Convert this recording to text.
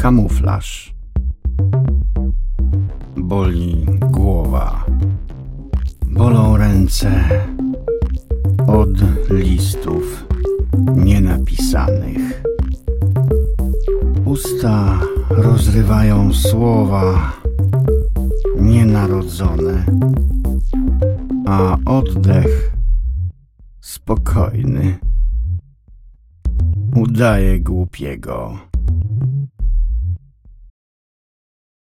Kamuflaż. Boli głowa. Bolą ręce od listów nienapisanych. Usta rozrywają słowa nienarodzone, a oddech spokojny udaje głupiego.